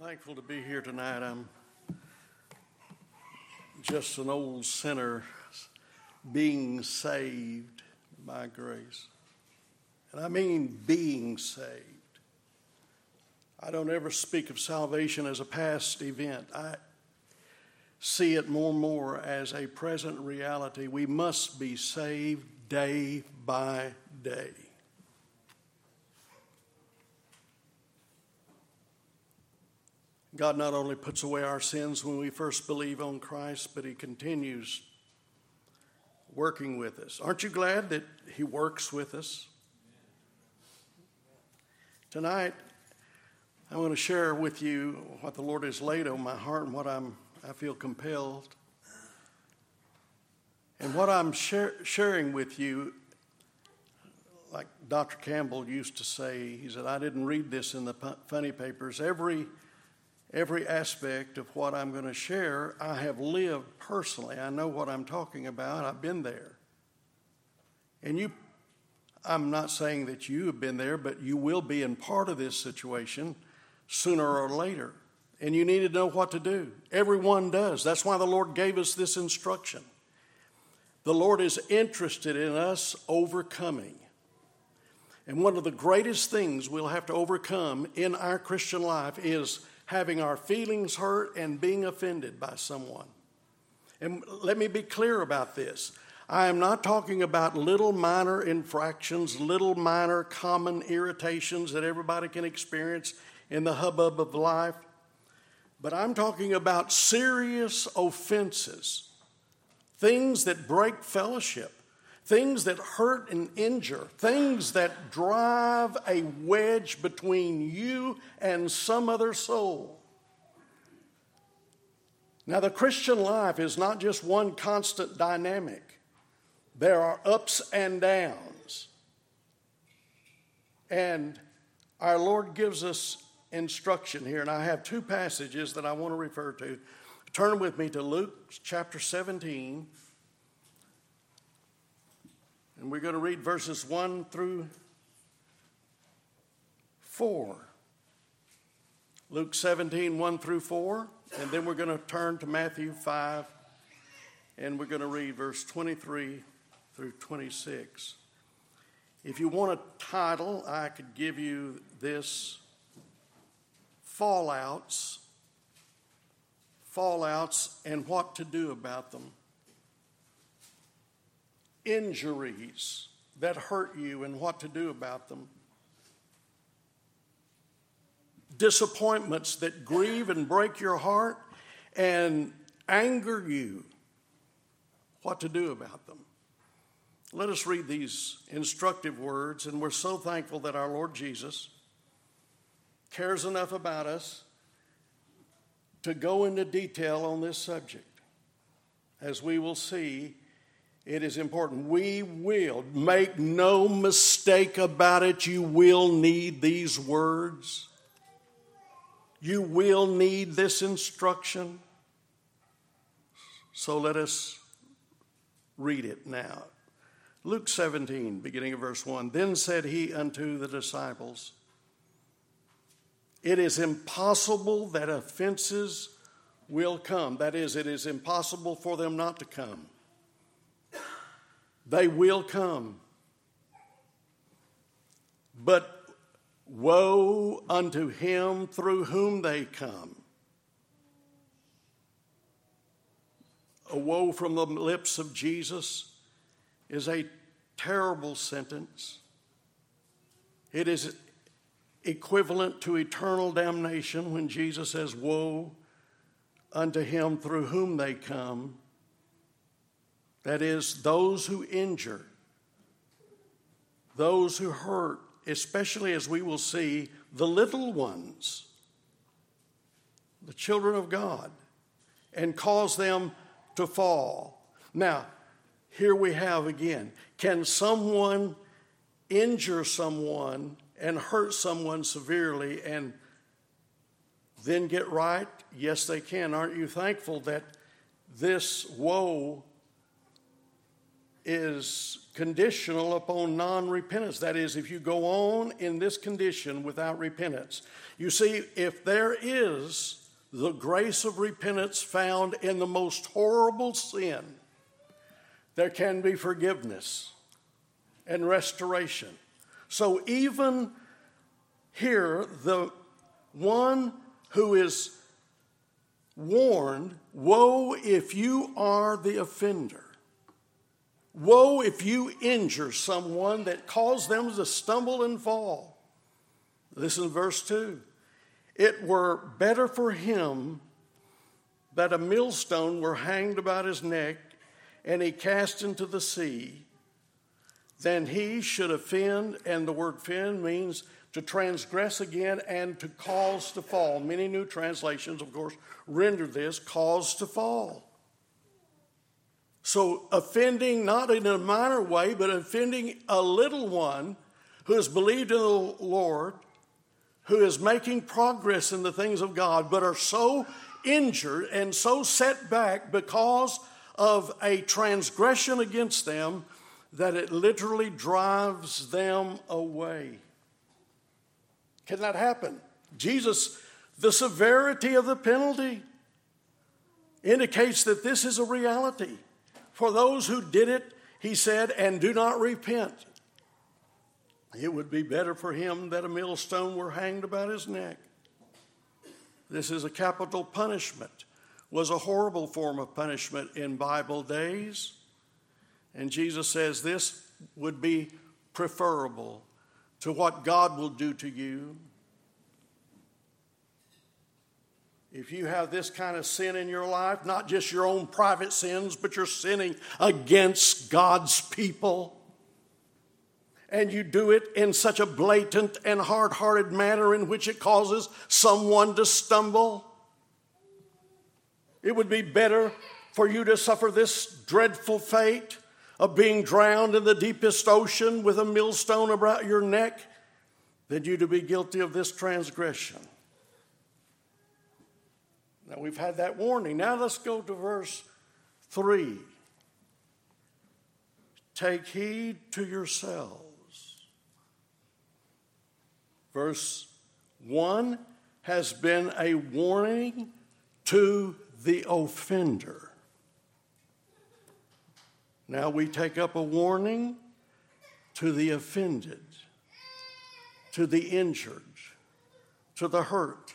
thankful to be here tonight. I'm just an old sinner being saved by grace. And I mean being saved. I don't ever speak of salvation as a past event. I see it more and more as a present reality. We must be saved day by day. God not only puts away our sins when we first believe on Christ, but He continues working with us. Aren't you glad that He works with us? Tonight, I want to share with you what the Lord has laid on my heart and what I'm, I feel compelled. And what I'm share, sharing with you, like Dr. Campbell used to say, he said, I didn't read this in the funny papers. Every every aspect of what I'm going to share, I have lived personally. I know what I'm talking about. I've been there. And you, I'm not saying that you have been there, but you will be in part of this situation sooner or later. And you need to know what to do. Everyone does. That's why the Lord gave us this instruction. The Lord is interested in us overcoming. And one of the greatest things we'll have to overcome in our Christian life is having our feelings hurt and being offended by someone. And let me be clear about this. I am not talking about little minor infractions, little minor common irritations that everybody can experience in the hubbub of life, but I'm talking about serious offenses, things that break fellowship, things that hurt and injure, things that drive a wedge between you and some other soul. Now, the Christian life is not just one constant dynamic, there are ups and downs. And our Lord gives us instruction here, and I have two passages that I want to refer to. Turn with me to Luke chapter 17. And we're going to read verses 1 through 4. Luke 17, 1 through 4. And then we're going to turn to Matthew 5, and we're going to read verse 23 through 26. If you want a title, I could give you this Fallouts, Fallouts, and what to do about them injuries that hurt you and what to do about them, disappointments that grieve and break your heart and anger you, what to do about them. Let us read these instructive words, and we're so thankful that our Lord Jesus cares enough about us to go into detail on this subject. As we will see, it is important. We will, make no mistake about it, you will need these words. You will need this instruction. So let us read it now. Luke 17, beginning of verse 1. Then said he unto the disciples, It is impossible that offenses will come. That is, it is impossible for them not to come. They will come. But woe unto him through whom they come. A woe from the lips of Jesus is a terrible sentence. It is equivalent to eternal damnation when Jesus says, Woe unto him through whom they come. That is, those who injure, those who hurt, especially as we will see the little ones, the children of God, and cause them to fall. Now, here we have again can someone injure someone and hurt someone severely and then get right? Yes, they can. Aren't you thankful that this woe is conditional upon non repentance. That is, if you go on in this condition without repentance. You see, if there is the grace of repentance found in the most horrible sin, there can be forgiveness and restoration. So even here, the one who is warned, woe if you are the offender. Woe if you injure someone that caused them to stumble and fall. Listen to verse 2. It were better for him that a millstone were hanged about his neck and he cast into the sea than he should offend, and the word offend means to transgress again and to cause to fall. Many new translations, of course, render this cause to fall. So, offending not in a minor way, but offending a little one who has believed in the Lord, who is making progress in the things of God, but are so injured and so set back because of a transgression against them that it literally drives them away. Can that happen? Jesus, the severity of the penalty indicates that this is a reality. For those who did it, he said, and do not repent. It would be better for him that a millstone were hanged about his neck. This is a capital punishment, was a horrible form of punishment in Bible days. And Jesus says this would be preferable to what God will do to you If you have this kind of sin in your life, not just your own private sins, but you're sinning against God's people, and you do it in such a blatant and hard hearted manner in which it causes someone to stumble, it would be better for you to suffer this dreadful fate of being drowned in the deepest ocean with a millstone about your neck than you to be guilty of this transgression. Now we've had that warning. Now let's go to verse 3. Take heed to yourselves. Verse 1 has been a warning to the offender. Now we take up a warning to the offended, to the injured, to the hurt.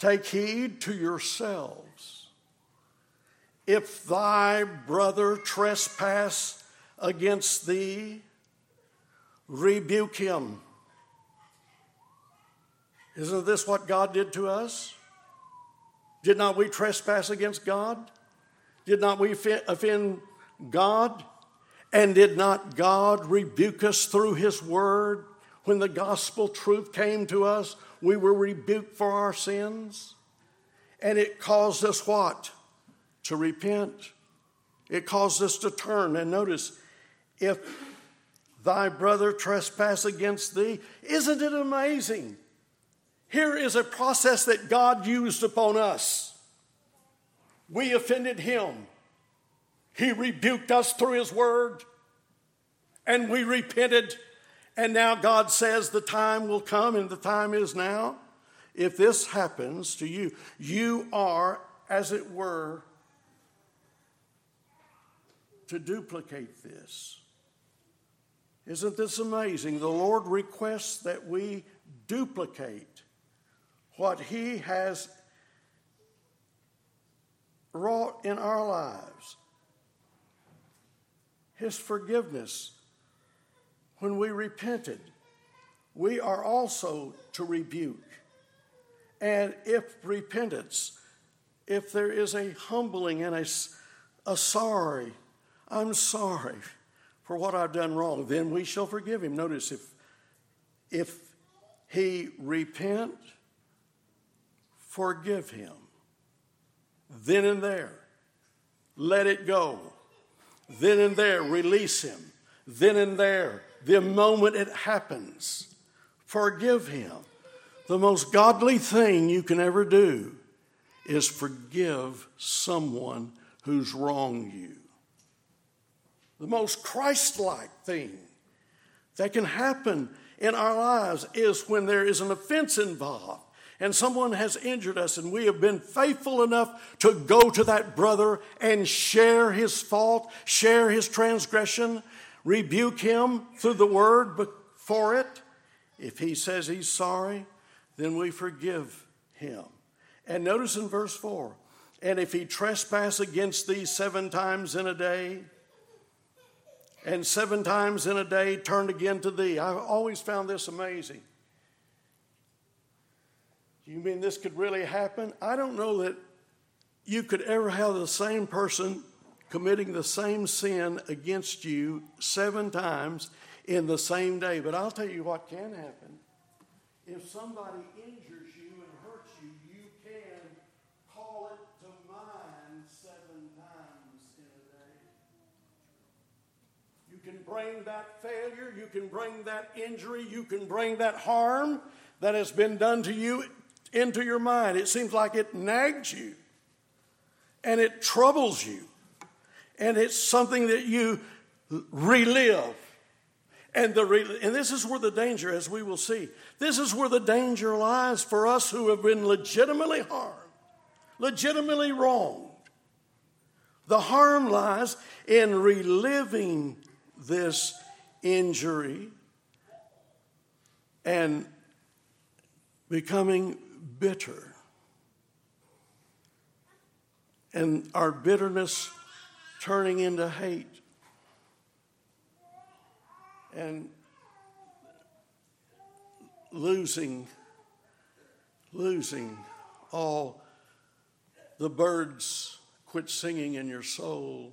Take heed to yourselves. If thy brother trespass against thee, rebuke him. Isn't this what God did to us? Did not we trespass against God? Did not we offend God? And did not God rebuke us through His Word when the gospel truth came to us? we were rebuked for our sins, and it caused us what? To repent. It caused us to turn. And notice, if thy brother trespass against thee, isn't it amazing? Here is a process that God used upon us. We offended him. He rebuked us through his word, and we repented and now God says the time will come, and the time is now. If this happens to you, you are, as it were, to duplicate this. Isn't this amazing? The Lord requests that we duplicate what He has wrought in our lives. His forgiveness when we repented, we are also to rebuke. And if repentance, if there is a humbling and a, a sorry, I'm sorry for what I've done wrong, then we shall forgive him. Notice if if he repent, forgive him. Then and there, let it go. Then and there, release him. Then and there, the moment it happens. Forgive him. The most godly thing you can ever do is forgive someone who's wronged you. the most Christ like thing that can happen in our lives is when there is an offense involved and someone has injured us, and we have been faithful enough to go to that brother and share his fault, share his transgression, rebuke him through the word for it. If he says he's sorry, then we forgive him. And notice in verse 4 and if he trespass against thee seven times in a day, and seven times in a day turned again to thee. I've always found this amazing. You mean this could really happen? I don't know that you could ever have the same person committing the same sin against you seven times in the same day. But I'll tell you what can happen. If somebody injures you and hurts you, you can call it to mind seven times in a day. You can bring that failure, you can bring that injury, you can bring that harm that has been done to you into your mind. It seems like it nags you and it troubles you. And it's something that you relive. And, the, and this is where the danger, as we will see, this is where the danger lies for us who have been legitimately harmed, legitimately wronged. The harm lies in reliving this injury and becoming bitter. And our bitterness turning into hate. And losing, losing all the birds quit singing in your soul.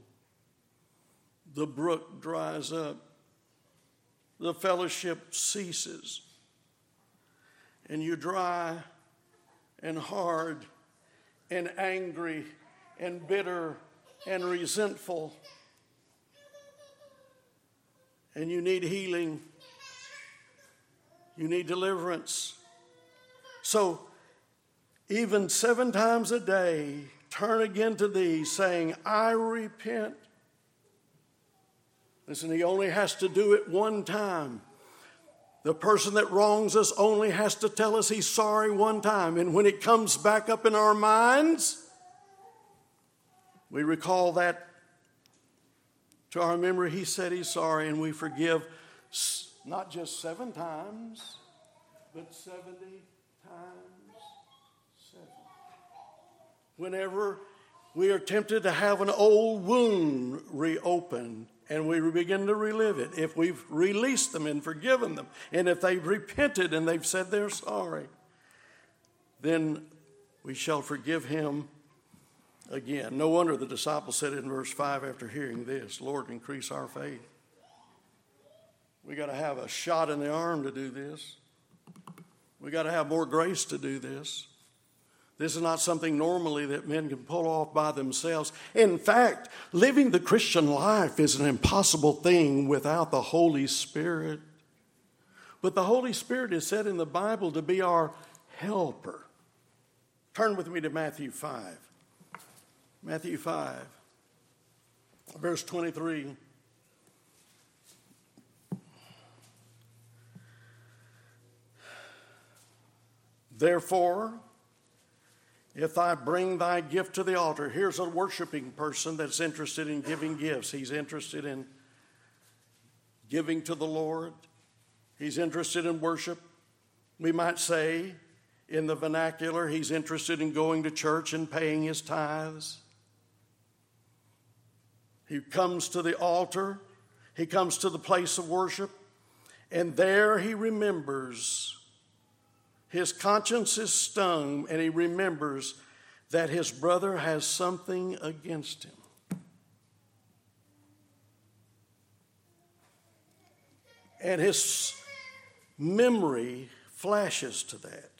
The brook dries up. The fellowship ceases. And you dry and hard and angry and bitter and resentful. And you need healing. You need deliverance. So, even seven times a day, turn again to thee, saying, I repent. Listen, he only has to do it one time. The person that wrongs us only has to tell us he's sorry one time. And when it comes back up in our minds, we recall that to our memory. He said he's sorry, and we forgive not just seven times, but 70 times seven. Whenever we are tempted to have an old wound reopened, and we begin to relive it. If we've released them and forgiven them, and if they've repented and they've said they're sorry, then we shall forgive him again. No wonder the disciples said in verse 5 after hearing this, Lord, increase our faith. We got to have a shot in the arm to do this. We got to have more grace to do this. This is not something normally that men can pull off by themselves. In fact, living the Christian life is an impossible thing without the Holy Spirit. But the Holy Spirit is said in the Bible to be our helper. Turn with me to Matthew 5. Matthew 5, verse 23. Therefore, if I bring thy gift to the altar, here's a worshiping person that's interested in giving gifts. He's interested in giving to the Lord, he's interested in worship. We might say, in the vernacular, he's interested in going to church and paying his tithes. He comes to the altar, he comes to the place of worship, and there he remembers his conscience is stung, and he remembers that his brother has something against him. And his memory flashes to that.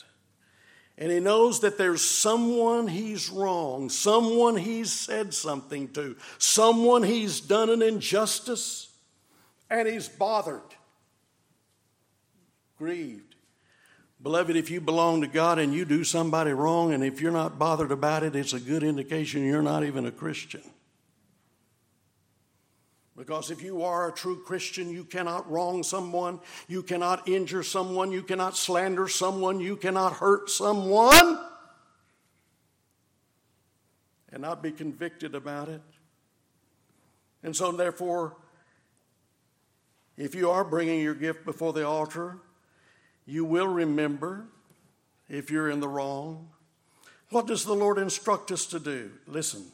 And he knows that there's someone he's wronged, someone he's said something to, someone he's done an injustice, and he's bothered, grieved. Beloved, if you belong to God and you do somebody wrong, and if you're not bothered about it, it's a good indication you're not even a Christian. Because if you are a true Christian, you cannot wrong someone, you cannot injure someone, you cannot slander someone, you cannot hurt someone and not be convicted about it. And so, therefore, if you are bringing your gift before the altar, you will remember if you're in the wrong. What does the Lord instruct us to do? Listen,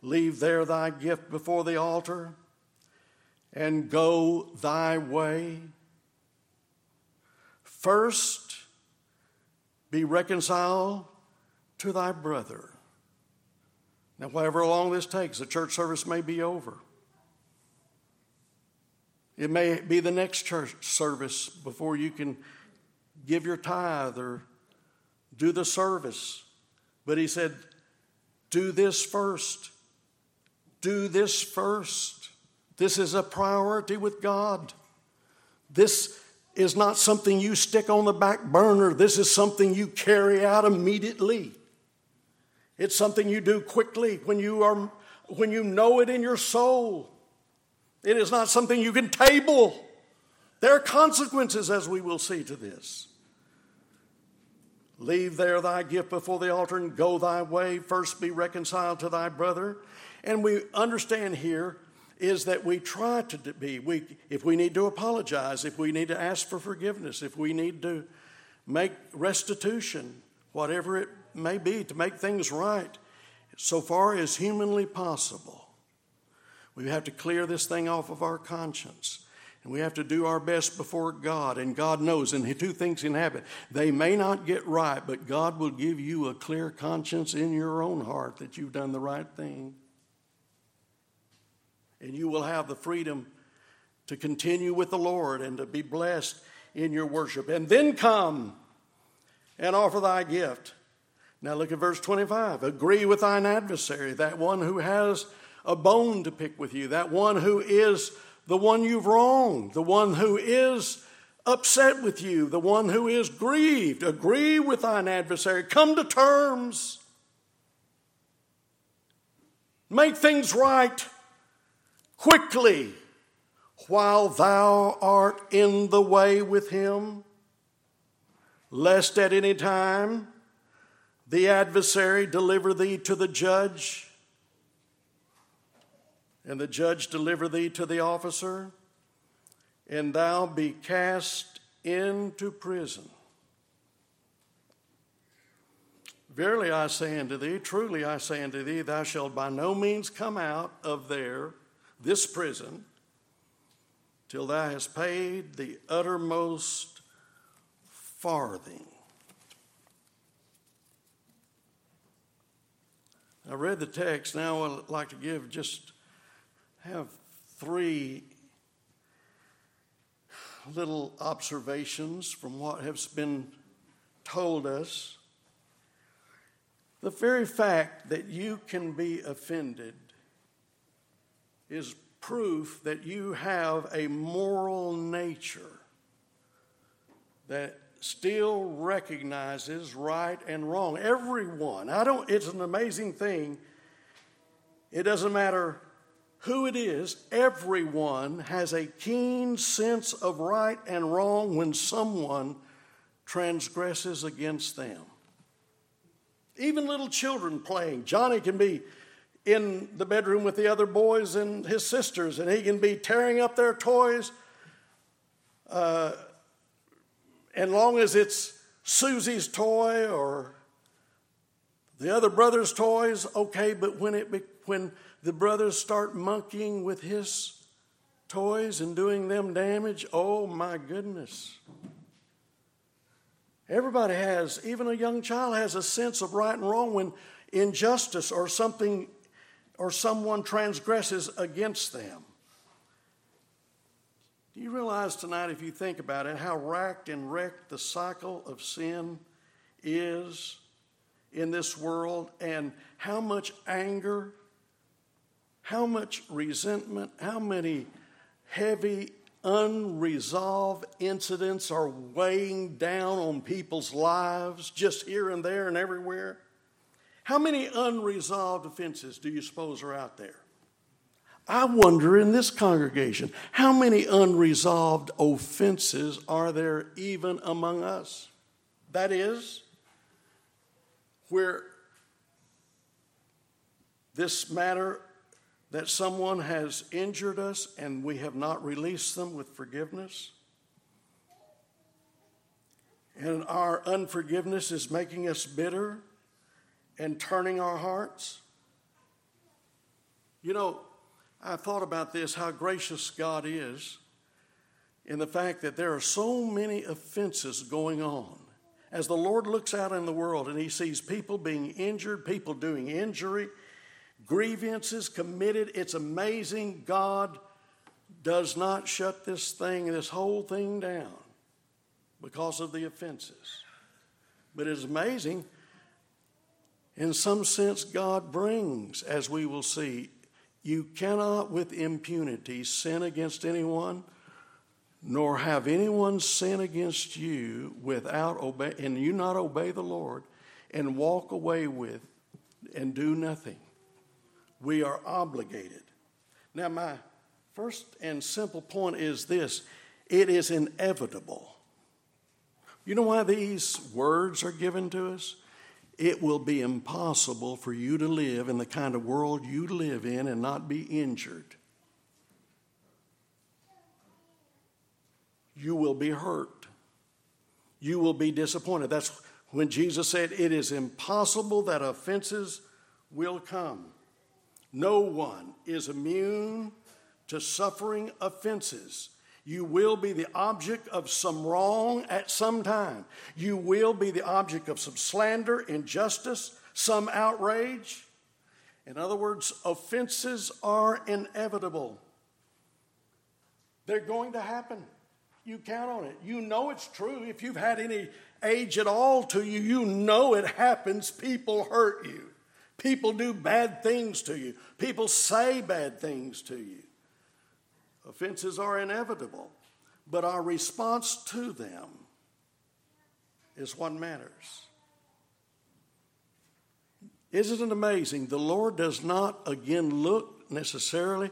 leave there thy gift before the altar and go thy way. First, be reconciled to thy brother. Now, however long this takes, the church service may be over. It may be the next church service before you can give your tithe or do the service. But he said, Do this first. Do this first. This is a priority with God. This is not something you stick on the back burner. This is something you carry out immediately. It's something you do quickly when you, are, when you know it in your soul. It is not something you can table. There are consequences, as we will see, to this. Leave there thy gift before the altar and go thy way. First be reconciled to thy brother. And we understand here is that we try to be. We, if we need to apologize, if we need to ask for forgiveness, if we need to make restitution, whatever it may be to make things right so far as humanly possible. We have to clear this thing off of our conscience. And we have to do our best before God. And God knows, and two things can happen. They may not get right, but God will give you a clear conscience in your own heart that you've done the right thing. And you will have the freedom to continue with the Lord and to be blessed in your worship. And then come and offer thy gift. Now look at verse 25. Agree with thine adversary, that one who has a bone to pick with you, that one who is the one you've wronged, the one who is upset with you, the one who is grieved. Agree with thine adversary. Come to terms. Make things right quickly while thou art in the way with him, lest at any time the adversary deliver thee to the judge, and the judge deliver thee to the officer, and thou be cast into prison. Verily I say unto thee, truly I say unto thee, thou shalt by no means come out of there, this prison, till thou hast paid the uttermost farthing. I read the text. Now I'd like to give just have three little observations from what has been told us. The very fact that you can be offended is proof that you have a moral nature that still recognizes right and wrong. Everyone. I don't it's an amazing thing. It doesn't matter who it is, everyone has a keen sense of right and wrong when someone transgresses against them. Even little children playing. Johnny can be in the bedroom with the other boys and his sisters, and he can be tearing up their toys. Uh, and long as it's Susie's toy or the other brother's toys, okay, but when, it, when the brothers start monkeying with his toys and doing them damage, oh my goodness. Everybody has, even a young child has a sense of right and wrong when injustice or something or someone transgresses against them. Do you realize tonight, if you think about it, how racked and wrecked the cycle of sin is in this world, and how much anger, how much resentment, how many heavy, unresolved incidents are weighing down on people's lives just here and there and everywhere? How many unresolved offenses do you suppose are out there? I wonder in this congregation, how many unresolved offenses are there even among us? That is, where this matter that someone has injured us and we have not released them with forgiveness. And our unforgiveness is making us bitter and turning our hearts. You know, I thought about this how gracious God is in the fact that there are so many offenses going on. As the Lord looks out in the world and he sees people being injured, people doing injury, grievances committed, it's amazing God does not shut this thing, this whole thing down because of the offenses. But it's amazing, in some sense, God brings, as we will see, you cannot with impunity sin against anyone, nor have anyone sin against you without obey, and you not obey the Lord and walk away with and do nothing. We are obligated. Now, my first and simple point is this it is inevitable. You know why these words are given to us? It will be impossible for you to live in the kind of world you live in and not be injured. You will be hurt. You will be disappointed. That's when Jesus said, It is impossible that offenses will come. No one is immune to suffering offenses. You will be the object of some wrong at some time. You will be the object of some slander, injustice, some outrage. In other words, offenses are inevitable. They're going to happen. You count on it. You know it's true. If you've had any age at all to you, you know it happens. People hurt you. People do bad things to you. People say bad things to you. Offenses are inevitable, but our response to them is what matters. Isn't it amazing? The Lord does not again look necessarily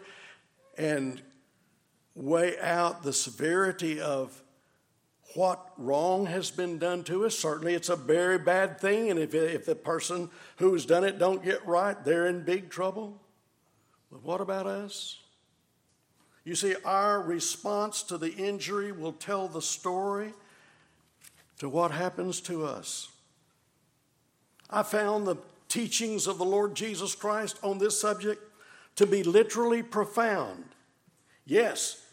and weigh out the severity of what wrong has been done to us. Certainly, it's a very bad thing, and if, if the person who's done it don't get right, they're in big trouble. But what about us? You see, our response to the injury will tell the story to what happens to us. I found the teachings of the Lord Jesus Christ on this subject to be literally profound. Yes,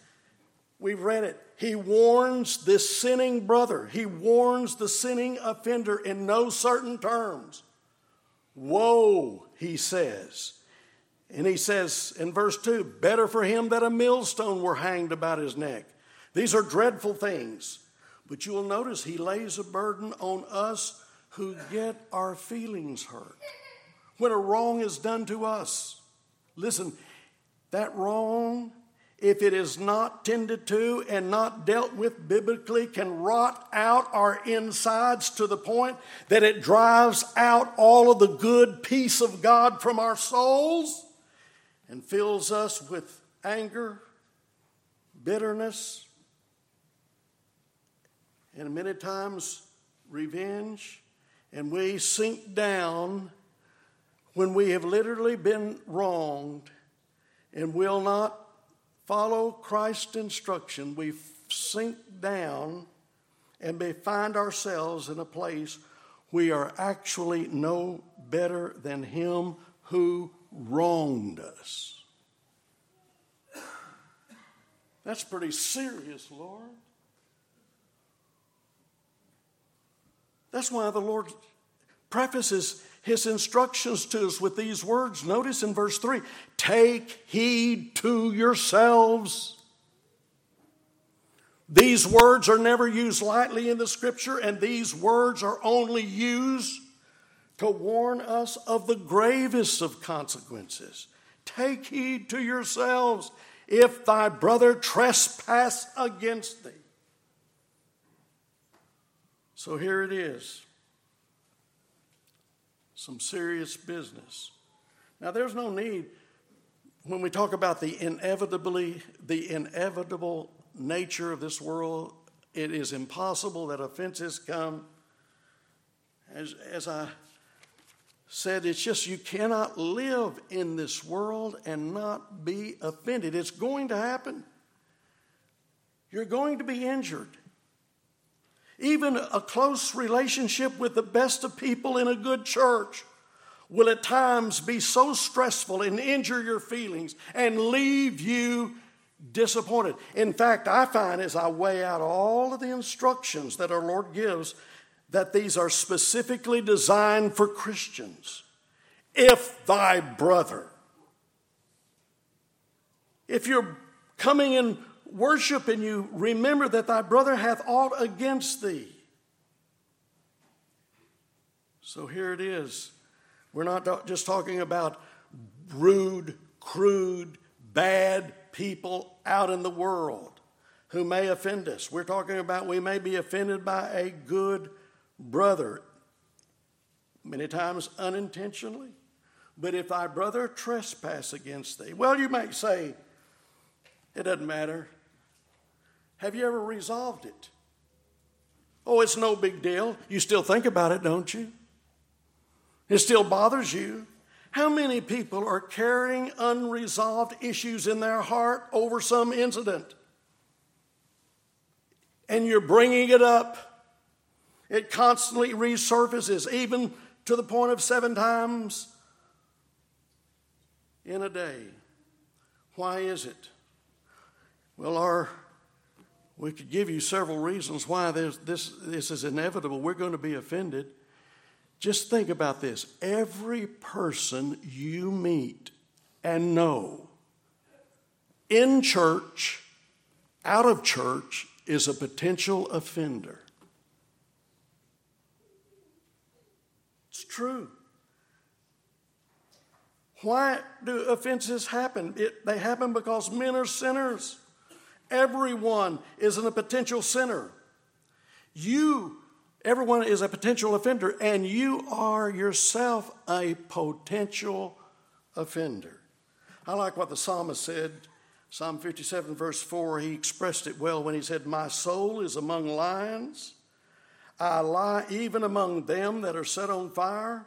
we've read it. He warns this sinning brother, he warns the sinning offender in no certain terms. Woe, he says, and he says in verse 2 Better for him that a millstone were hanged about his neck. These are dreadful things. But you will notice he lays a burden on us who get our feelings hurt when a wrong is done to us. Listen, that wrong, if it is not tended to and not dealt with biblically, can rot out our insides to the point that it drives out all of the good peace of God from our souls and fills us with anger, bitterness, and many times revenge. And we sink down when we have literally been wronged and will not follow Christ's instruction. We sink down and may find ourselves in a place we are actually no better than Him who wronged us. That's pretty serious, Lord. That's why the Lord prefaces his instructions to us with these words. Notice in verse 3 Take heed to yourselves. These words are never used lightly in the scripture, and these words are only used to warn us of the gravest of consequences. Take heed to yourselves if thy brother trespass against thee. So here it is some serious business. Now, there's no need when we talk about the inevitably the inevitable nature of this world, it is impossible that offenses come. As, as I said, it's just you cannot live in this world and not be offended. It's going to happen. You're going to be injured. Even a close relationship with the best of people in a good church will at times be so stressful and injure your feelings and leave you disappointed. In fact, I find as I weigh out all of the instructions that our Lord gives that these are specifically designed for Christians. If thy brother, if you're coming in worship and you remember that thy brother hath aught against thee. So here it is. We're not just talking about rude, crude, bad people out in the world who may offend us. We're talking about we may be offended by a good brother, many times unintentionally. But if thy brother trespass against thee, well, you might say, it doesn't matter. Have you ever resolved it? Oh, it's no big deal. You still think about it, don't you? It still bothers you. How many people are carrying unresolved issues in their heart over some incident? And you're bringing it up. It constantly resurfaces, even to the point of seven times in a day. Why is it? Well, our we could give you several reasons why this, this, this is inevitable. We're going to be offended. Just think about this every person you meet and know in church, out of church, is a potential offender. It's true. Why do offenses happen? It, they happen because men are sinners. Everyone is a potential sinner. You, everyone is a potential offender, and you are yourself a potential offender. I like what the psalmist said, Psalm 57, verse 4. He expressed it well when he said, My soul is among lions. I lie even among them that are set on fire,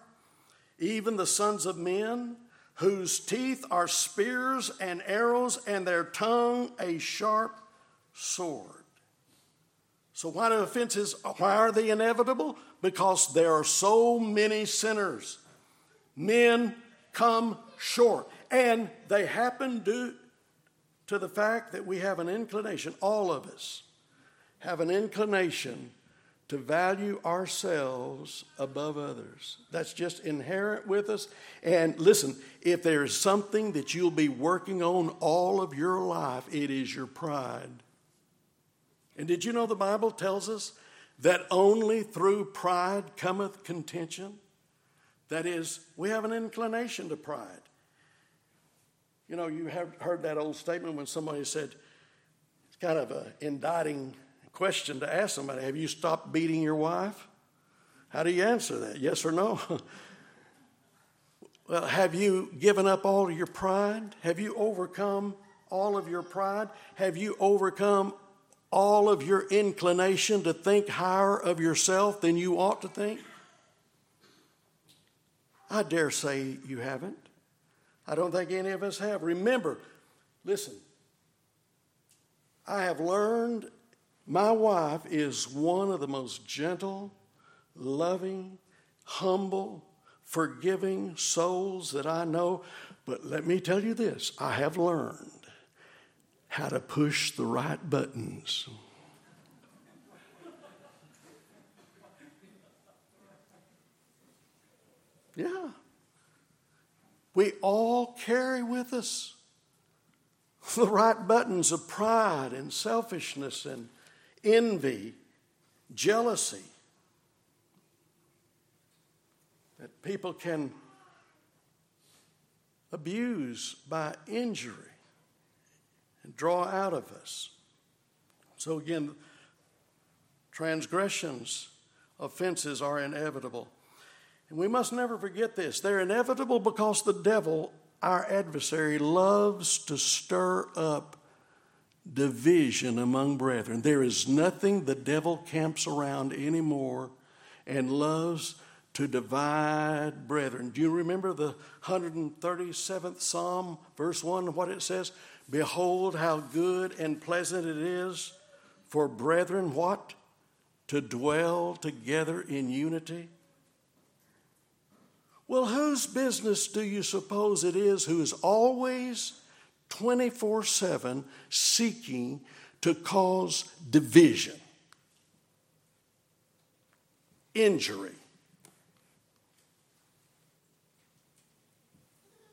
even the sons of men whose teeth are spears and arrows, and their tongue a sharp sword. So, why do offenses, why are they inevitable? Because there are so many sinners. Men come short. And they happen due to the fact that we have an inclination, all of us have an inclination to value ourselves above others. That's just inherent with us. And listen, if there is something that you'll be working on all of your life, it is your pride. And did you know the Bible tells us that only through pride cometh contention? That is, we have an inclination to pride. You know, you have heard that old statement when somebody said, it's kind of an indicting question to ask somebody Have you stopped beating your wife? How do you answer that? Yes or no? well, have you given up all of your pride? Have you overcome all of your pride? Have you overcome all of your inclination to think higher of yourself than you ought to think? I dare say you haven't. I don't think any of us have. Remember, listen, I have learned my wife is one of the most gentle, loving, humble, forgiving souls that I know. But let me tell you this I have learned how to push the right buttons. Yeah. We all carry with us the right buttons of pride and selfishness and envy, jealousy. That people can abuse by injury and draw out of us. So, again, transgressions, offenses are inevitable. And we must never forget this. They're inevitable because the devil our adversary loves to stir up division among brethren. There is nothing the devil camps around anymore and loves to divide brethren. Do you remember the 137th Psalm, verse 1, what it says? Behold, how good and pleasant it is for brethren, what? To dwell together in unity. Well, whose business do you suppose it is who is always 24 7 seeking to cause division, injury?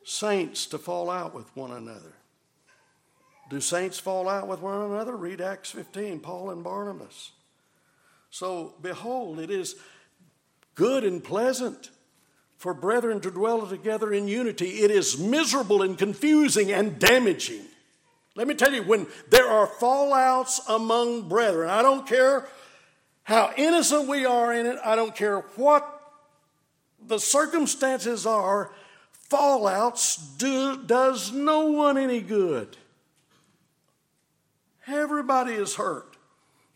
Saints to fall out with one another. Do saints fall out with one another? Read Acts 15, Paul and Barnabas. So, behold, it is good and pleasant for brethren to dwell together in unity. It is miserable and confusing and damaging. Let me tell you, when there are fallouts among brethren, I don't care how innocent we are in it, I don't care what the circumstances are, fallouts do, does no one any good. Everybody is hurt.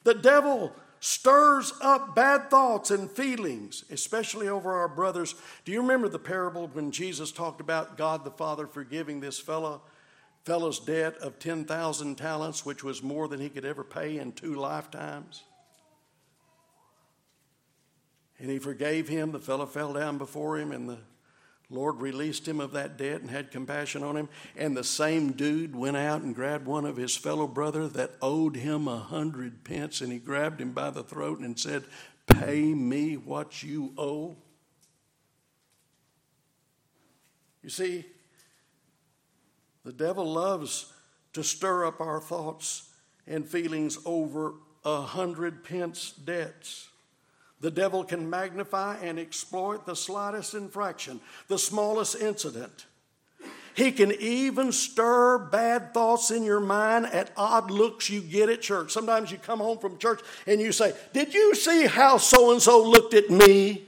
The devil stirs up bad thoughts and feelings, especially over our brothers. Do you remember the parable when Jesus talked about God the Father forgiving this fellow, fellow's debt of 10,000 talents, which was more than he could ever pay in two lifetimes? And he forgave him. The fellow fell down before him, and the Lord released him of that debt and had compassion on him. And the same dude went out and grabbed one of his fellow brother that owed him a hundred pence, and he grabbed him by the throat and said, Pay me what you owe. You see, the devil loves to stir up our thoughts and feelings over a hundred pence debts. The devil can magnify and exploit the slightest infraction, the smallest incident. He can even stir bad thoughts in your mind at odd looks you get at church. Sometimes you come home from church and you say, Did you see how so and so looked at me?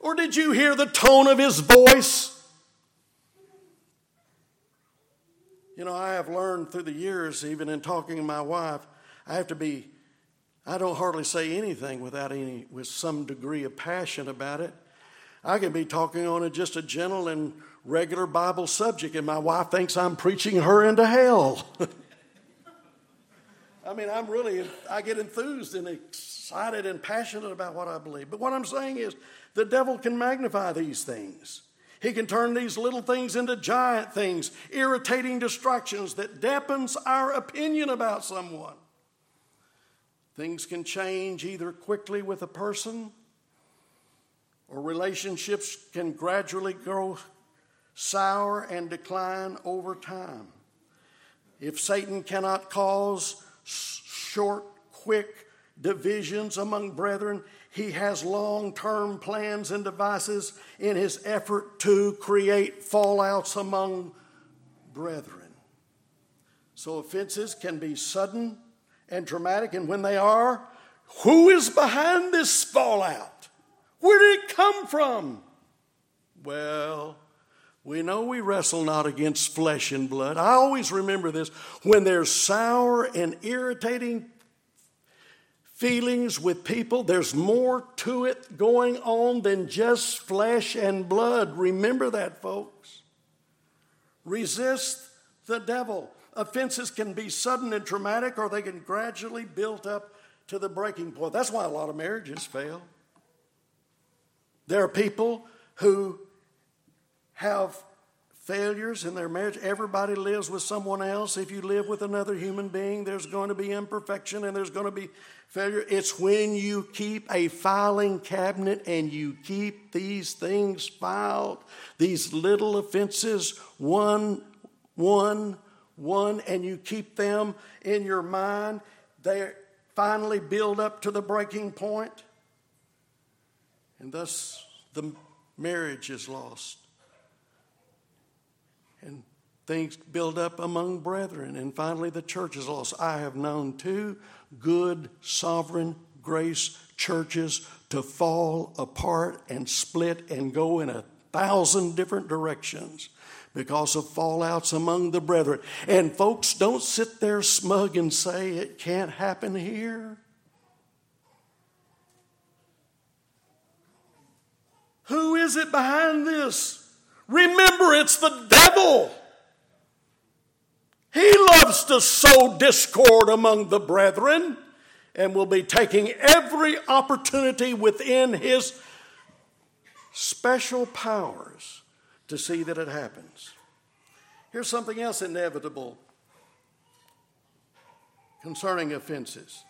Or did you hear the tone of his voice? You know, I have learned through the years, even in talking to my wife, I have to be I don't hardly say anything without any with some degree of passion about it. I can be talking on a, just a gentle and regular Bible subject, and my wife thinks I'm preaching her into hell. I mean, I'm really, I get enthused and excited and passionate about what I believe. But what I'm saying is, the devil can magnify these things. He can turn these little things into giant things, irritating distractions that dampens our opinion about someone. Things can change either quickly with a person or relationships can gradually grow sour and decline over time. If Satan cannot cause short, quick divisions among brethren, he has long term plans and devices in his effort to create fallouts among brethren. So offenses can be sudden and dramatic, and when they are, who is behind this fallout? Where did it come from? Well, we know we wrestle not against flesh and blood. I always remember this. When there's sour and irritating feelings with people, there's more to it going on than just flesh and blood. Remember that, folks. Resist the devil. Offenses can be sudden and traumatic, or they can gradually build up to the breaking point. That's why a lot of marriages fail. There are people who have failures in their marriage. Everybody lives with someone else. If you live with another human being, there's going to be imperfection and there's going to be failure. It's when you keep a filing cabinet and you keep these things filed, these little offenses, one, one, one and you keep them in your mind, they finally build up to the breaking point, and thus the marriage is lost. And things build up among brethren, and finally the church is lost. I have known two good, sovereign grace churches to fall apart and split and go in a thousand different directions because of fallouts among the brethren. And folks, don't sit there smug and say it can't happen here. Who is it behind this? Remember, it's the devil. He loves to sow discord among the brethren and will be taking every opportunity within his special powers to see that it happens. Here's something else inevitable concerning offenses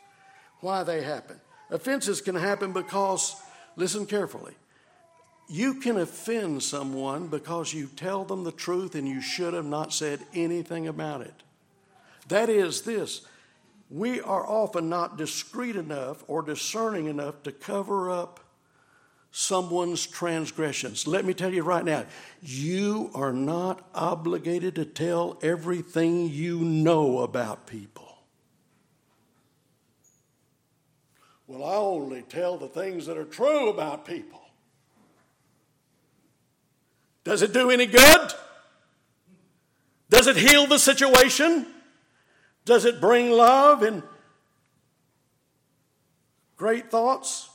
why they happen. Offenses can happen because, listen carefully, you can offend someone because you tell them the truth and you should have not said anything about it. That is this we are often not discreet enough or discerning enough to cover up someone's transgressions. Let me tell you right now, you are not obligated to tell everything you know about people. Well, I only tell the things that are true about people. Does it do any good? Does it heal the situation? Does it bring love and great thoughts?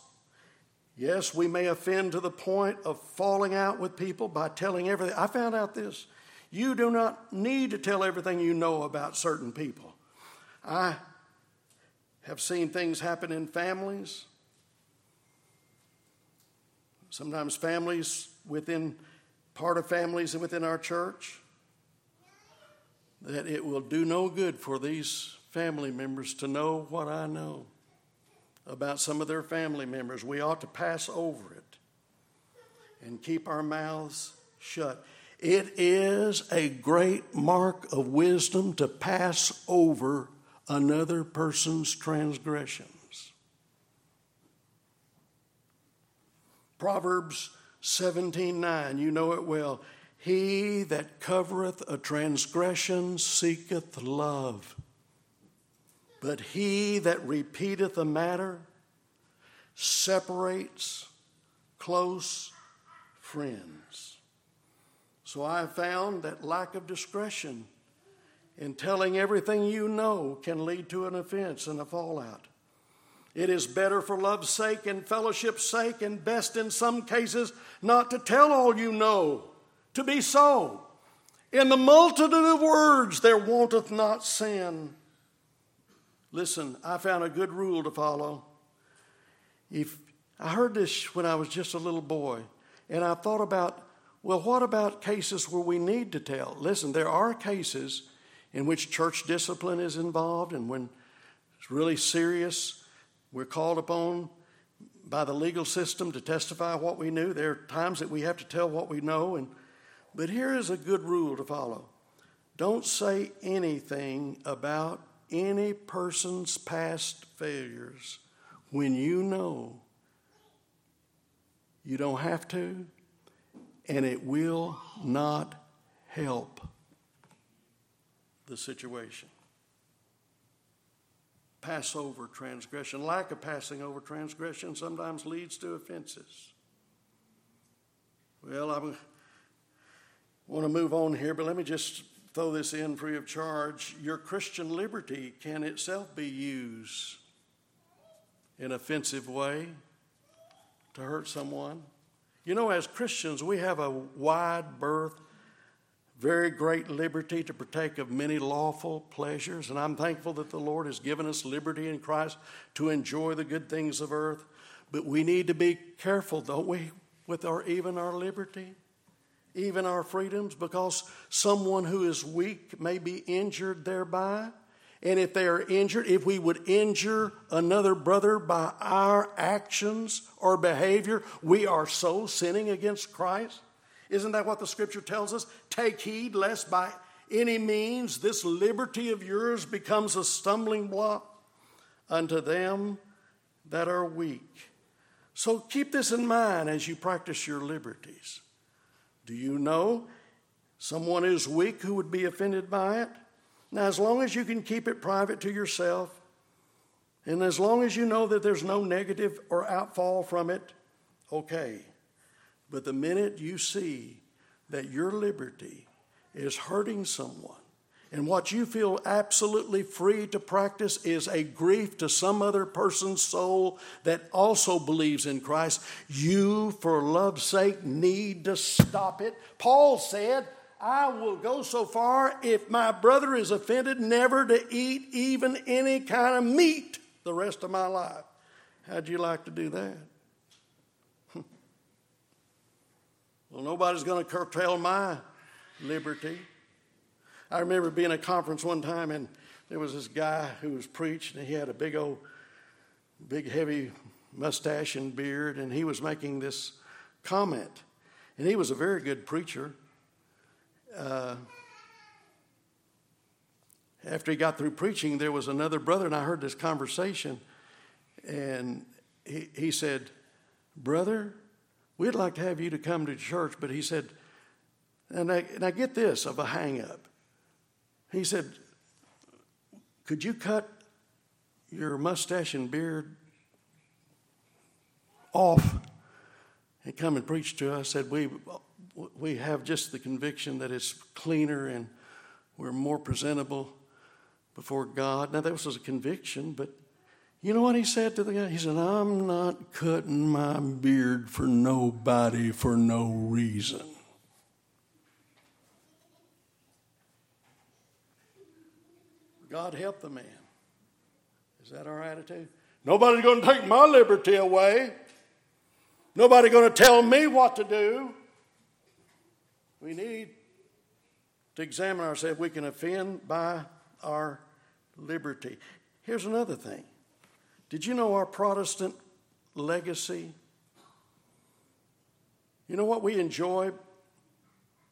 Yes, we may offend to the point of falling out with people by telling everything. I found out this. You do not need to tell everything you know about certain people. I have seen things happen in families. Sometimes families within part of families and within our church that it will do no good for these family members to know what I know about some of their family members. We ought to pass over it and keep our mouths shut. It is a great mark of wisdom to pass over another person's transgressions. Proverbs 17:9, you know it well. He that covereth a transgression seeketh love, but he that repeateth a matter separates close friends. So I have found that lack of discretion in telling everything you know can lead to an offense and a fallout. It is better for love's sake and fellowship's sake, and best in some cases, not to tell all you know, to be so. In the multitude of words, there wanteth not sin. Listen, I found a good rule to follow. If I heard this when I was just a little boy, and I thought about, well, what about cases where we need to tell? Listen, there are cases in which church discipline is involved, and when it's really serious, we're called upon by the legal system to testify what we knew. There are times that we have to tell what we know. And, but here is a good rule to follow don't say anything about any person's past failures when you know you don't have to and it will not help the situation pass over transgression. Lack of passing over transgression sometimes leads to offenses. Well, I want to move on here, but let me just throw this in free of charge. Your Christian liberty can itself be used in offensive way to hurt someone. You know, as Christians, we have a wide berth very great liberty to partake of many lawful pleasures. And I'm thankful that the Lord has given us liberty in Christ to enjoy the good things of earth. But we need to be careful, don't we, with our even our liberty, even our freedoms, because someone who is weak may be injured thereby. And if they are injured, if we would injure another brother by our actions or behavior, we are so sinning against Christ. Isn't that what the scripture tells us? Take heed lest by any means this liberty of yours becomes a stumbling block unto them that are weak. So keep this in mind as you practice your liberties. Do you know someone is weak who would be offended by it? Now, as long as you can keep it private to yourself, and as long as you know that there's no negative or outfall from it, okay. But the minute you see that your liberty is hurting someone, and what you feel absolutely free to practice is a grief to some other person's soul that also believes in Christ, you, for love's sake, need to stop it. Paul said, I will go so far if my brother is offended, never to eat even any kind of meat the rest of my life. How'd you like to do that? well, nobody's going to curtail my liberty. I remember being at a conference one time, and there was this guy who was preaching, and he had a big old, big heavy mustache and beard, and he was making this comment. And he was a very good preacher. Uh, after he got through preaching, there was another brother, and I heard this conversation, and he, he said, Brother, we'd like to have you to come to church, but he said, and I, and I get this of a hang up. He said, Could you cut your mustache and beard off and come and preach to us? I said, We, we have just the conviction that it's cleaner and we're more presentable before God. Now, that was a conviction, but you know what he said to the guy? He said, I'm not cutting my beard for nobody for no reason. God help the man. Is that our attitude? Nobody's going to take my liberty away. Nobody's going to tell me what to do. We need to examine ourselves. We can offend by our liberty. Here's another thing. Did you know our Protestant legacy? You know what we enjoy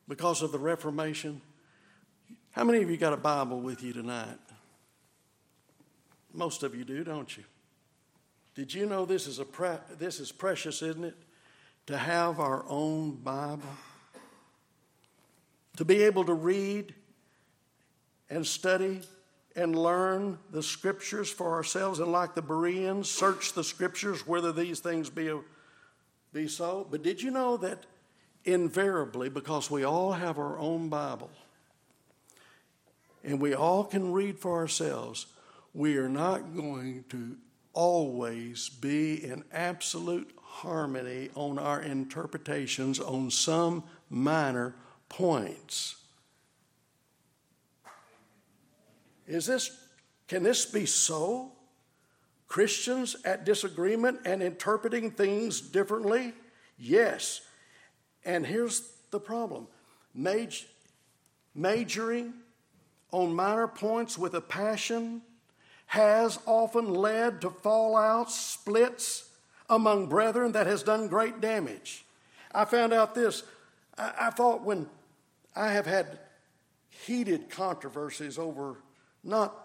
because of the Reformation? How many of you got a Bible with you tonight? Most of you do, don't you? Did you know this is, a pre- this is precious, isn't it? To have our own Bible. To be able to read and study and learn the scriptures for ourselves, and like the Bereans, search the scriptures whether these things be, be so. But did you know that invariably, because we all have our own Bible and we all can read for ourselves, we are not going to always be in absolute harmony on our interpretations on some minor points. Is this, can this be so? Christians at disagreement and interpreting things differently? Yes. And here's the problem Maj- majoring on minor points with a passion has often led to fallouts, splits among brethren that has done great damage. I found out this. I, I thought when I have had heated controversies over not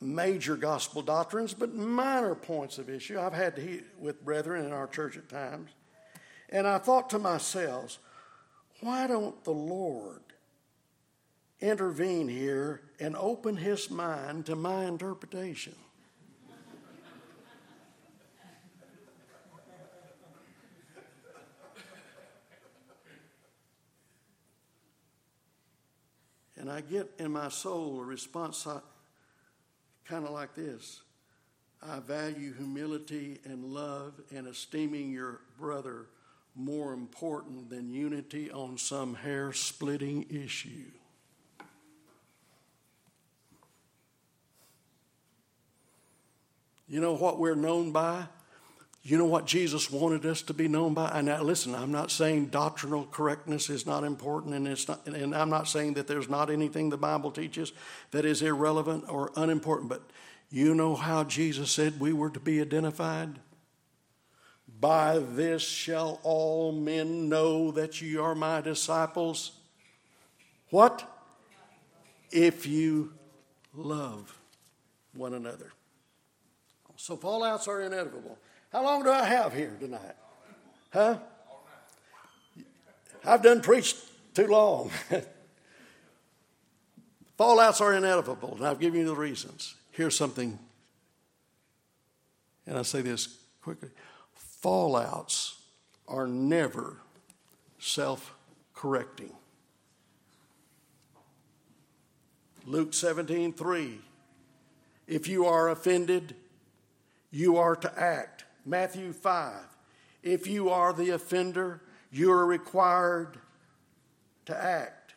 major gospel doctrines, but minor points of issue. I've had to heat with brethren in our church at times. And I thought to myself, why don't the Lord intervene here and open his mind to my interpretation. and I get in my soul a response kind of like this I value humility and love and esteeming your brother more important than unity on some hair splitting issue. You know what we're known by? You know what Jesus wanted us to be known by? And now, listen, I'm not saying doctrinal correctness is not important, and, it's not, and I'm not saying that there's not anything the Bible teaches that is irrelevant or unimportant, but you know how Jesus said we were to be identified? By this shall all men know that ye are my disciples. What? If you love one another. So fallouts are inevitable. How long do I have here tonight? Huh? I've done preached too long. fallouts are inevitable, and I've given you the reasons. Here's something, and I say this quickly fallouts are never self correcting. Luke 17, 3. If you are offended, you are to act. Matthew 5. If you are the offender, you are required to act.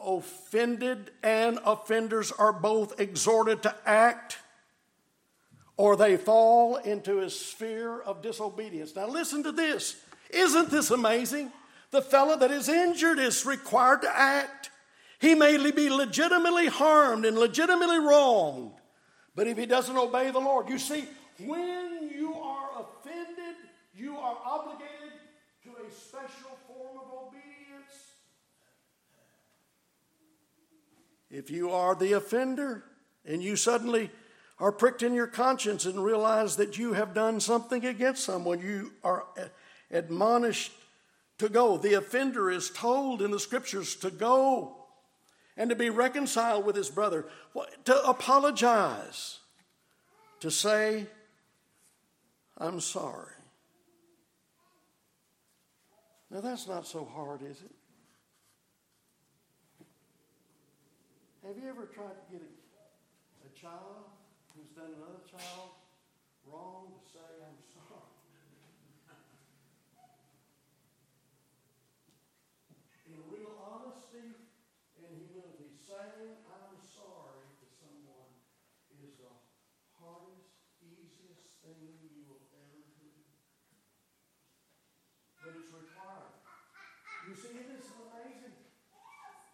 Offended and offenders are both exhorted to act, or they fall into a sphere of disobedience. Now, listen to this. Isn't this amazing? The fellow that is injured is required to act. He may be legitimately harmed and legitimately wronged, but if he doesn't obey the Lord, you see, when you are offended, you are obligated to a special form of obedience. If you are the offender and you suddenly are pricked in your conscience and realize that you have done something against someone, you are admonished to go. The offender is told in the scriptures to go and to be reconciled with his brother, to apologize, to say, I'm sorry. Now, that's not so hard, is it? Have you ever tried to get a, a child who's done another child wrong to say, I'm sorry? In real honesty and humility, saying, I'm sorry to someone is the hardest, easiest thing you will ever do. But it's required. You see, this is amazing.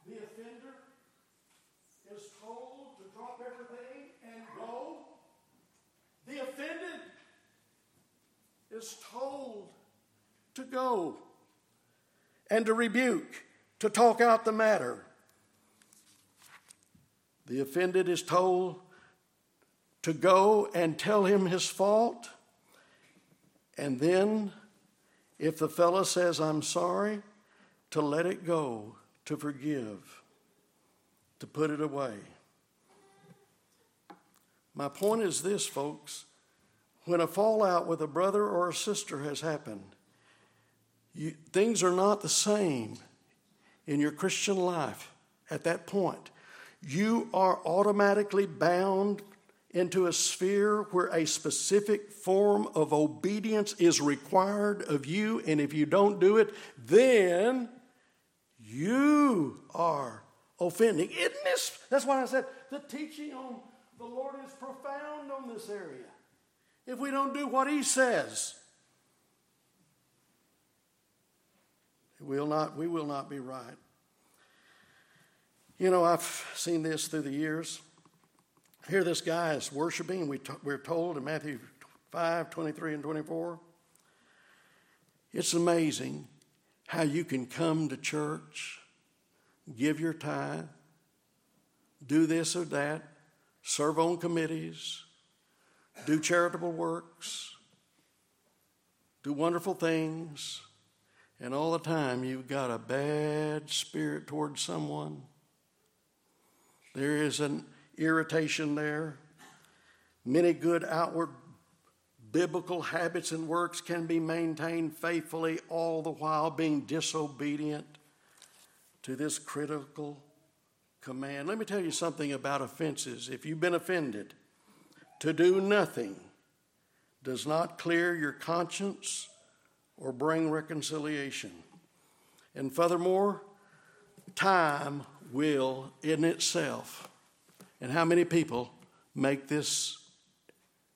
The offender is told to drop everything and go. The offended is told to go and to rebuke, to talk out the matter. The offended is told to go and tell him his fault. And then, if the fellow says, I'm sorry, to let it go, to forgive, to put it away. My point is this, folks. When a fallout with a brother or a sister has happened, you, things are not the same in your Christian life at that point. You are automatically bound into a sphere where a specific form of obedience is required of you, and if you don't do it, then you are offending. Isn't this? That's why I said the teaching on the Lord is profound on this area. If we don't do what He says, we will not, we will not be right. You know, I've seen this through the years. Here, this guy is worshiping. We t- we're told in Matthew 5 23 and 24. It's amazing how you can come to church, give your tithe, do this or that, serve on committees, do charitable works, do wonderful things, and all the time you've got a bad spirit towards someone. There is an irritation there. Many good outward biblical habits and works can be maintained faithfully, all the while being disobedient to this critical command. Let me tell you something about offenses. If you've been offended, to do nothing does not clear your conscience or bring reconciliation. And furthermore, time will in itself. And how many people make this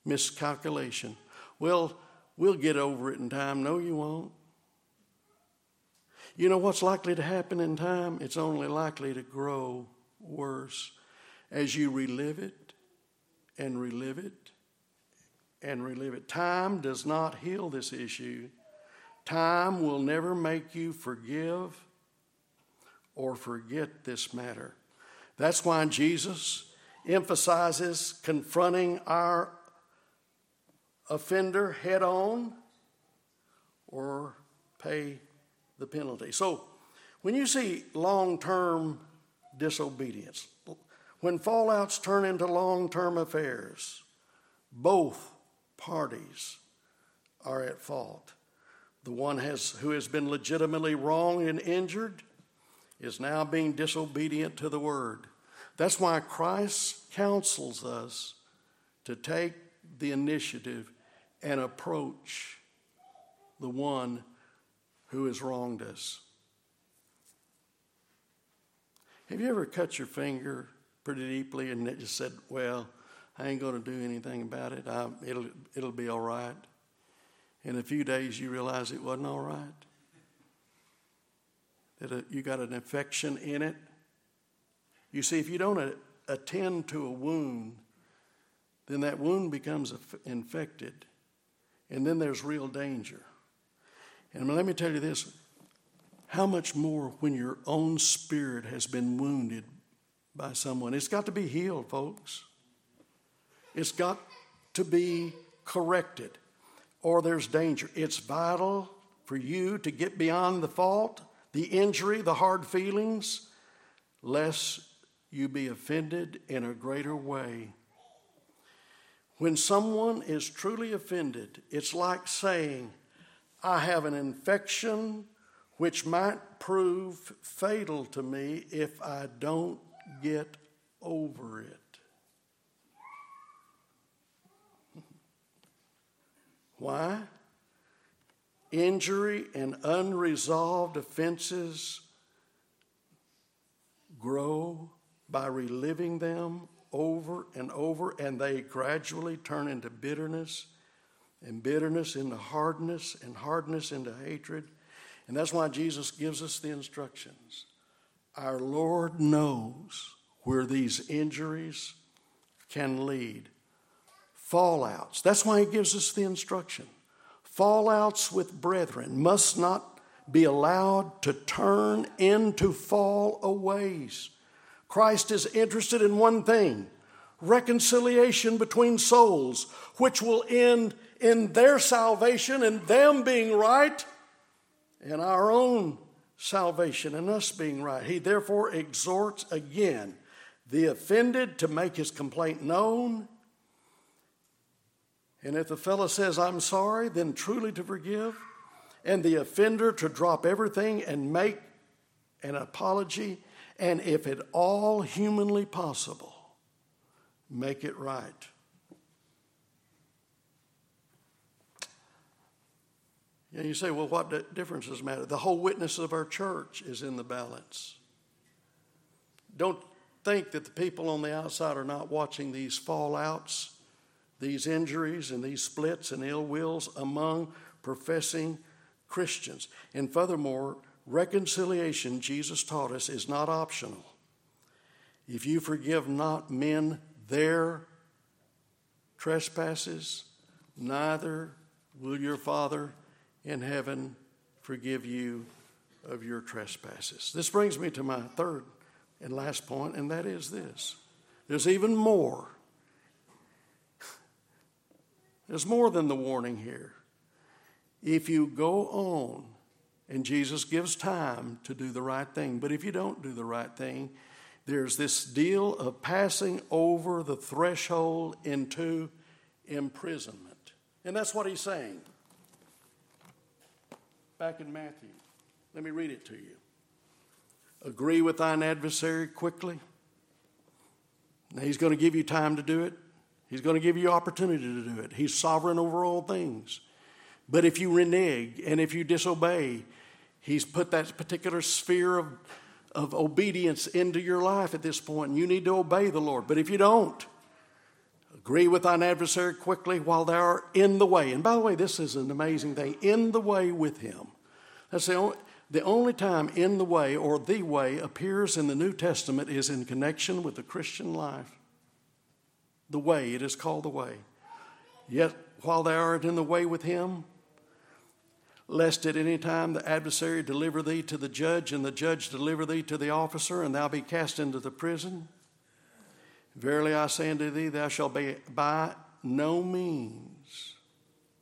miscalculation? Well, we'll get over it in time. No, you won't. You know what's likely to happen in time? It's only likely to grow worse as you relive it and relive it and relive it. Time does not heal this issue. Time will never make you forgive or forget this matter. That's why Jesus emphasizes confronting our offender head on or pay the penalty. So, when you see long term disobedience, when fallouts turn into long term affairs, both parties are at fault. the one has, who has been legitimately wronged and injured is now being disobedient to the word. That's why Christ counsels us to take the initiative and approach the one who has wronged us. Have you ever cut your finger pretty deeply and it just said, Well, I ain't going to do anything about it. I, it'll, it'll be all right. In a few days, you realize it wasn't all right. That a, you got an infection in it. You see, if you don't uh, attend to a wound, then that wound becomes infected, and then there's real danger. And let me tell you this how much more when your own spirit has been wounded by someone? It's got to be healed, folks. It's got to be corrected, or there's danger. It's vital for you to get beyond the fault, the injury, the hard feelings, lest you be offended in a greater way. When someone is truly offended, it's like saying, I have an infection which might prove fatal to me if I don't get over it. Why? Injury and unresolved offenses grow by reliving them over and over, and they gradually turn into bitterness, and bitterness into hardness, and hardness into hatred. And that's why Jesus gives us the instructions. Our Lord knows where these injuries can lead fallouts. That's why he gives us the instruction. Fallouts with brethren must not be allowed to turn into fall aways. Christ is interested in one thing reconciliation between souls, which will end in their salvation and them being right and our own salvation and us being right. He therefore exhorts again the offended to make his complaint known and if the fellow says, I'm sorry, then truly to forgive, and the offender to drop everything and make an apology, and if at all humanly possible, make it right. And you say, well, what difference does it matter? The whole witness of our church is in the balance. Don't think that the people on the outside are not watching these fallouts these injuries and these splits and ill wills among professing Christians. And furthermore, reconciliation, Jesus taught us, is not optional. If you forgive not men their trespasses, neither will your Father in heaven forgive you of your trespasses. This brings me to my third and last point, and that is this there's even more there's more than the warning here. If you go on, and Jesus gives time to do the right thing, but if you don't do the right thing, there's this deal of passing over the threshold into imprisonment. And that's what he's saying. Back in Matthew. Let me read it to you. Agree with thine adversary quickly. Now, he's going to give you time to do it. He's going to give you opportunity to do it. He's sovereign over all things. But if you renege and if you disobey, He's put that particular sphere of, of obedience into your life at this point, and you need to obey the Lord. But if you don't, agree with thine adversary quickly while thou art in the way. And by the way, this is an amazing thing in the way with Him. That's the only, the only time in the way or the way appears in the New Testament is in connection with the Christian life. The way, it is called the way. Yet, while thou art in the way with him, lest at any time the adversary deliver thee to the judge, and the judge deliver thee to the officer, and thou be cast into the prison. Verily I say unto thee, thou shalt be by no means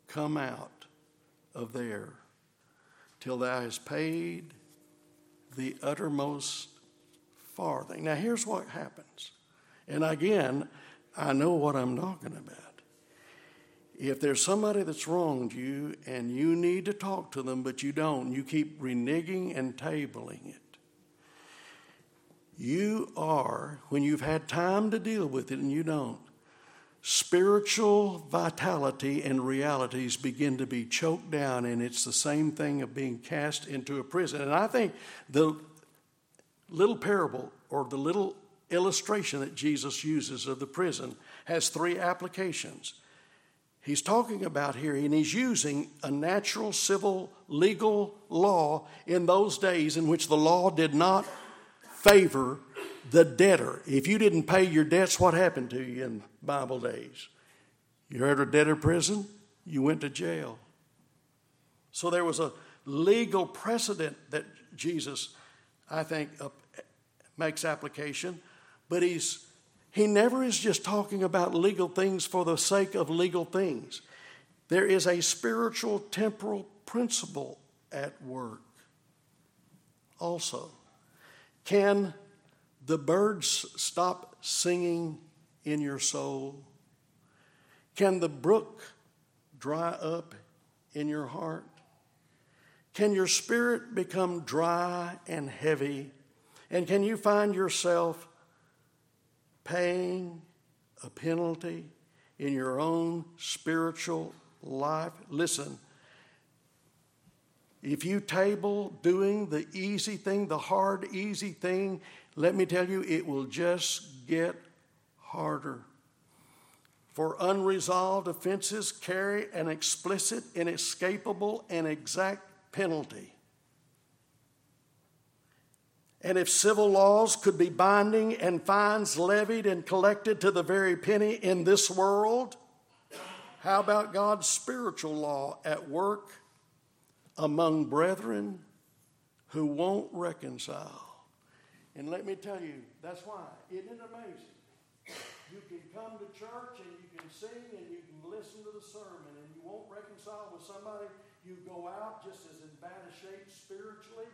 come out of there till thou hast paid the uttermost farthing. Now, here's what happens. And again, I know what I'm talking about. If there's somebody that's wronged you and you need to talk to them, but you don't, you keep reneging and tabling it. You are, when you've had time to deal with it and you don't, spiritual vitality and realities begin to be choked down, and it's the same thing of being cast into a prison. And I think the little parable or the little illustration that Jesus uses of the prison has three applications. He's talking about here, and he's using a natural civil legal law in those days in which the law did not favor the debtor. If you didn't pay your debts, what happened to you in Bible days? You heard a debtor prison, you went to jail. So there was a legal precedent that Jesus, I think, makes application, but he's he never is just talking about legal things for the sake of legal things. There is a spiritual temporal principle at work also. Can the birds stop singing in your soul? Can the brook dry up in your heart? Can your spirit become dry and heavy? And can you find yourself paying a penalty in your own spiritual life? Listen, if you table doing the easy thing, the hard, easy thing, let me tell you, it will just get harder. For unresolved offenses carry an explicit, inescapable, and exact penalty. And if civil laws could be binding and fines levied and collected to the very penny in this world, how about God's spiritual law at work among brethren who won't reconcile? And let me tell you, that's why. Isn't it amazing? You can come to church and you can sing and you can listen to the sermon and you won't reconcile with somebody. You go out just as in bad a shape spiritually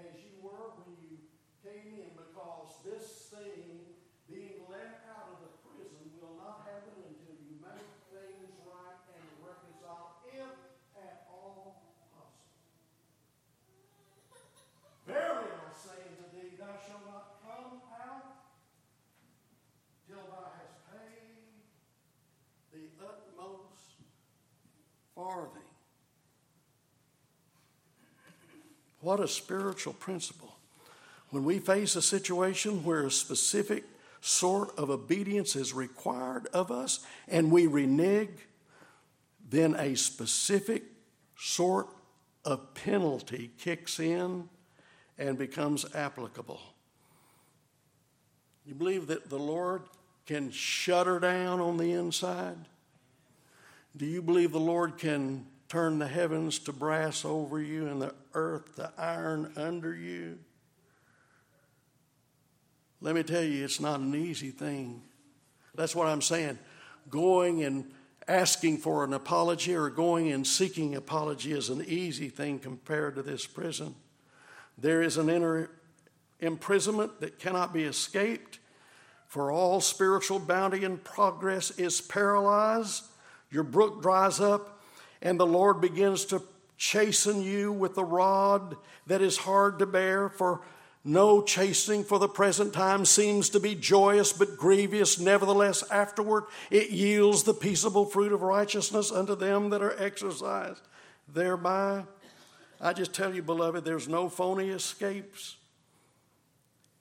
as you were when you came in because this thing being let out of the prison will not happen until you make things right and reconcile if at all possible. Verily I say unto thee, thou shalt What a spiritual principle. When we face a situation where a specific sort of obedience is required of us and we renege, then a specific sort of penalty kicks in and becomes applicable. You believe that the Lord can shut her down on the inside? Do you believe the Lord can turn the heavens to brass over you and the earth to iron under you? Let me tell you, it's not an easy thing. That's what I'm saying. Going and asking for an apology or going and seeking apology is an easy thing compared to this prison. There is an inner imprisonment that cannot be escaped, for all spiritual bounty and progress is paralyzed your brook dries up, and the Lord begins to chasten you with a rod that is hard to bear, for no chastening for the present time seems to be joyous but grievous. Nevertheless, afterward it yields the peaceable fruit of righteousness unto them that are exercised thereby. I just tell you, beloved, there's no phony escapes.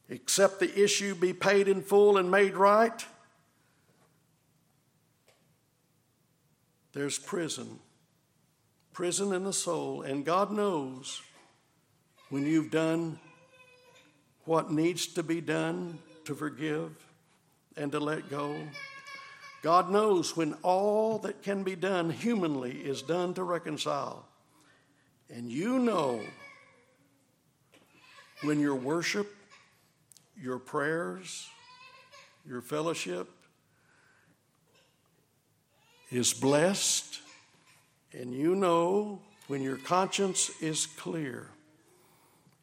Except the issue be paid in full and made right, there's prison. Prison in the soul. And God knows when you've done what needs to be done to forgive and to let go. God knows when all that can be done humanly is done to reconcile. And you know when your worship, your prayers, your fellowship, is blessed, and you know when your conscience is clear.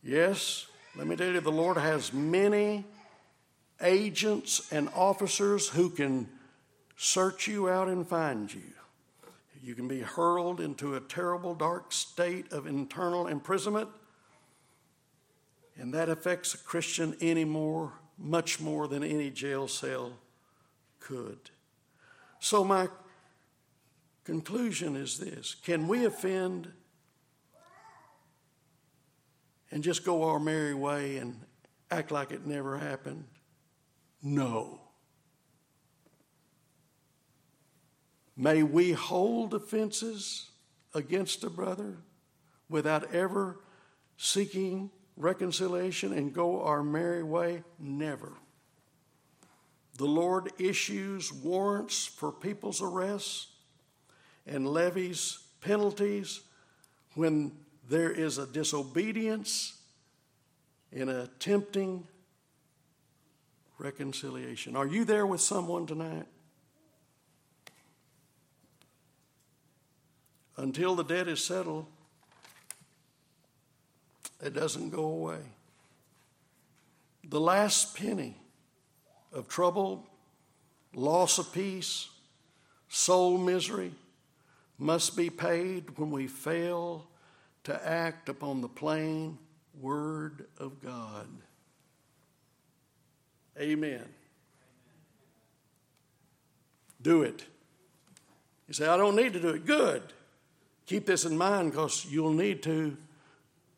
Yes, let me tell you, the Lord has many agents and officers who can search you out and find you. You can be hurled into a terrible, dark state of internal imprisonment. And that affects a Christian any more, much more than any jail cell could. So, my conclusion is this Can we offend and just go our merry way and act like it never happened? No. May we hold offenses against a brother without ever seeking reconciliation and go our merry way? Never. The Lord issues warrants for people's arrests and levies penalties when there is a disobedience in attempting reconciliation. Are you there with someone tonight? Until the debt is settled, it doesn't go away. The last penny of trouble, loss of peace, soul misery must be paid when we fail to act upon the plain Word of God. Amen. Do it. You say, I don't need to do it. Good. Keep this in mind because you'll need to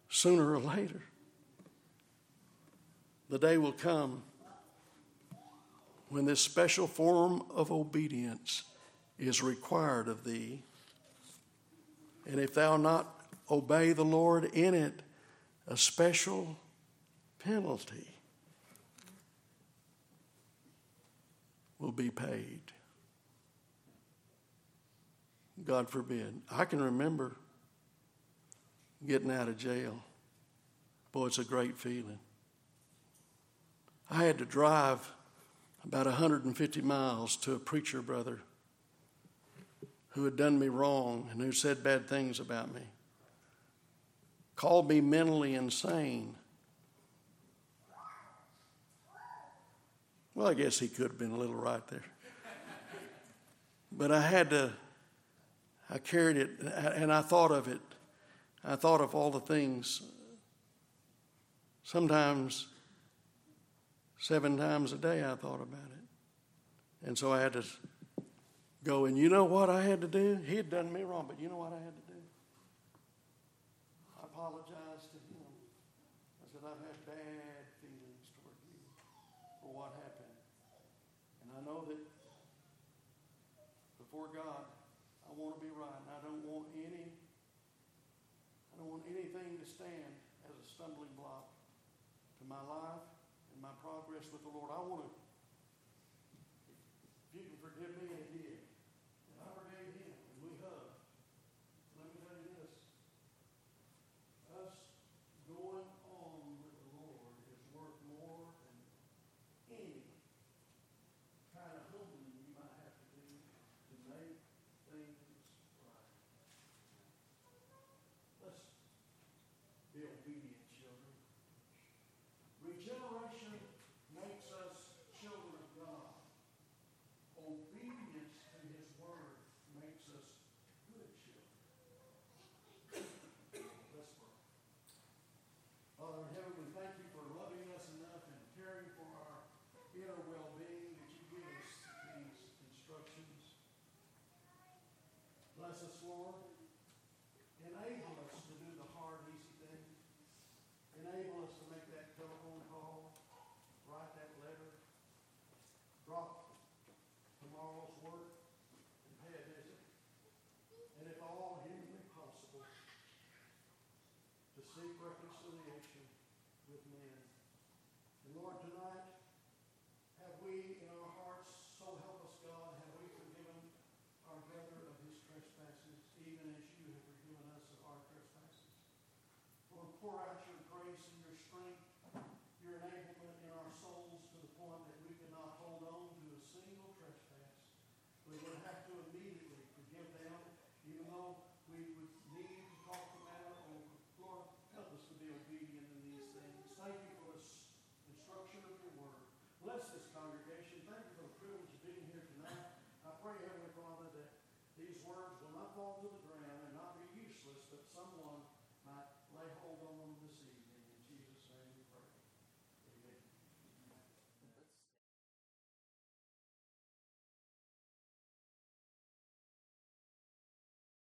sooner or later. The day will come when this special form of obedience is required of thee. And if thou not obey the Lord in it, a special penalty will be paid. God forbid. I can remember getting out of jail. Boy, it's a great feeling. I had to drive about 150 miles to a preacher brother who had done me wrong and who said bad things about me, called me mentally insane. Well, I guess he could have been a little right there. But I had to, I carried it and I thought of it. I thought of all the things. Sometimes, seven times a day, I thought about it. And so I had to go, and you know what I had to do? He had done me wrong, but you know what I had to do? I apologized to him. I said, I've had bad feelings toward you for what happened. And I know that before God, I want to be right, and I don't want any I don't want anything to stand as a stumbling block to my life and my progress with the Lord. I want to, if you can forgive me, and he did. And I forgave him, and we hugged. Let me tell you this. Us going on with the Lord is worth more than any kind of humbling you might have to do to make things right. Let's be obedient children. Regeneration makes us children of God. Obedience to His Word makes us good children. Let's pray. Father in heaven, we thank you for loving us enough and caring for our inner well-being that you give us these instructions. Bless us, Lord. Enable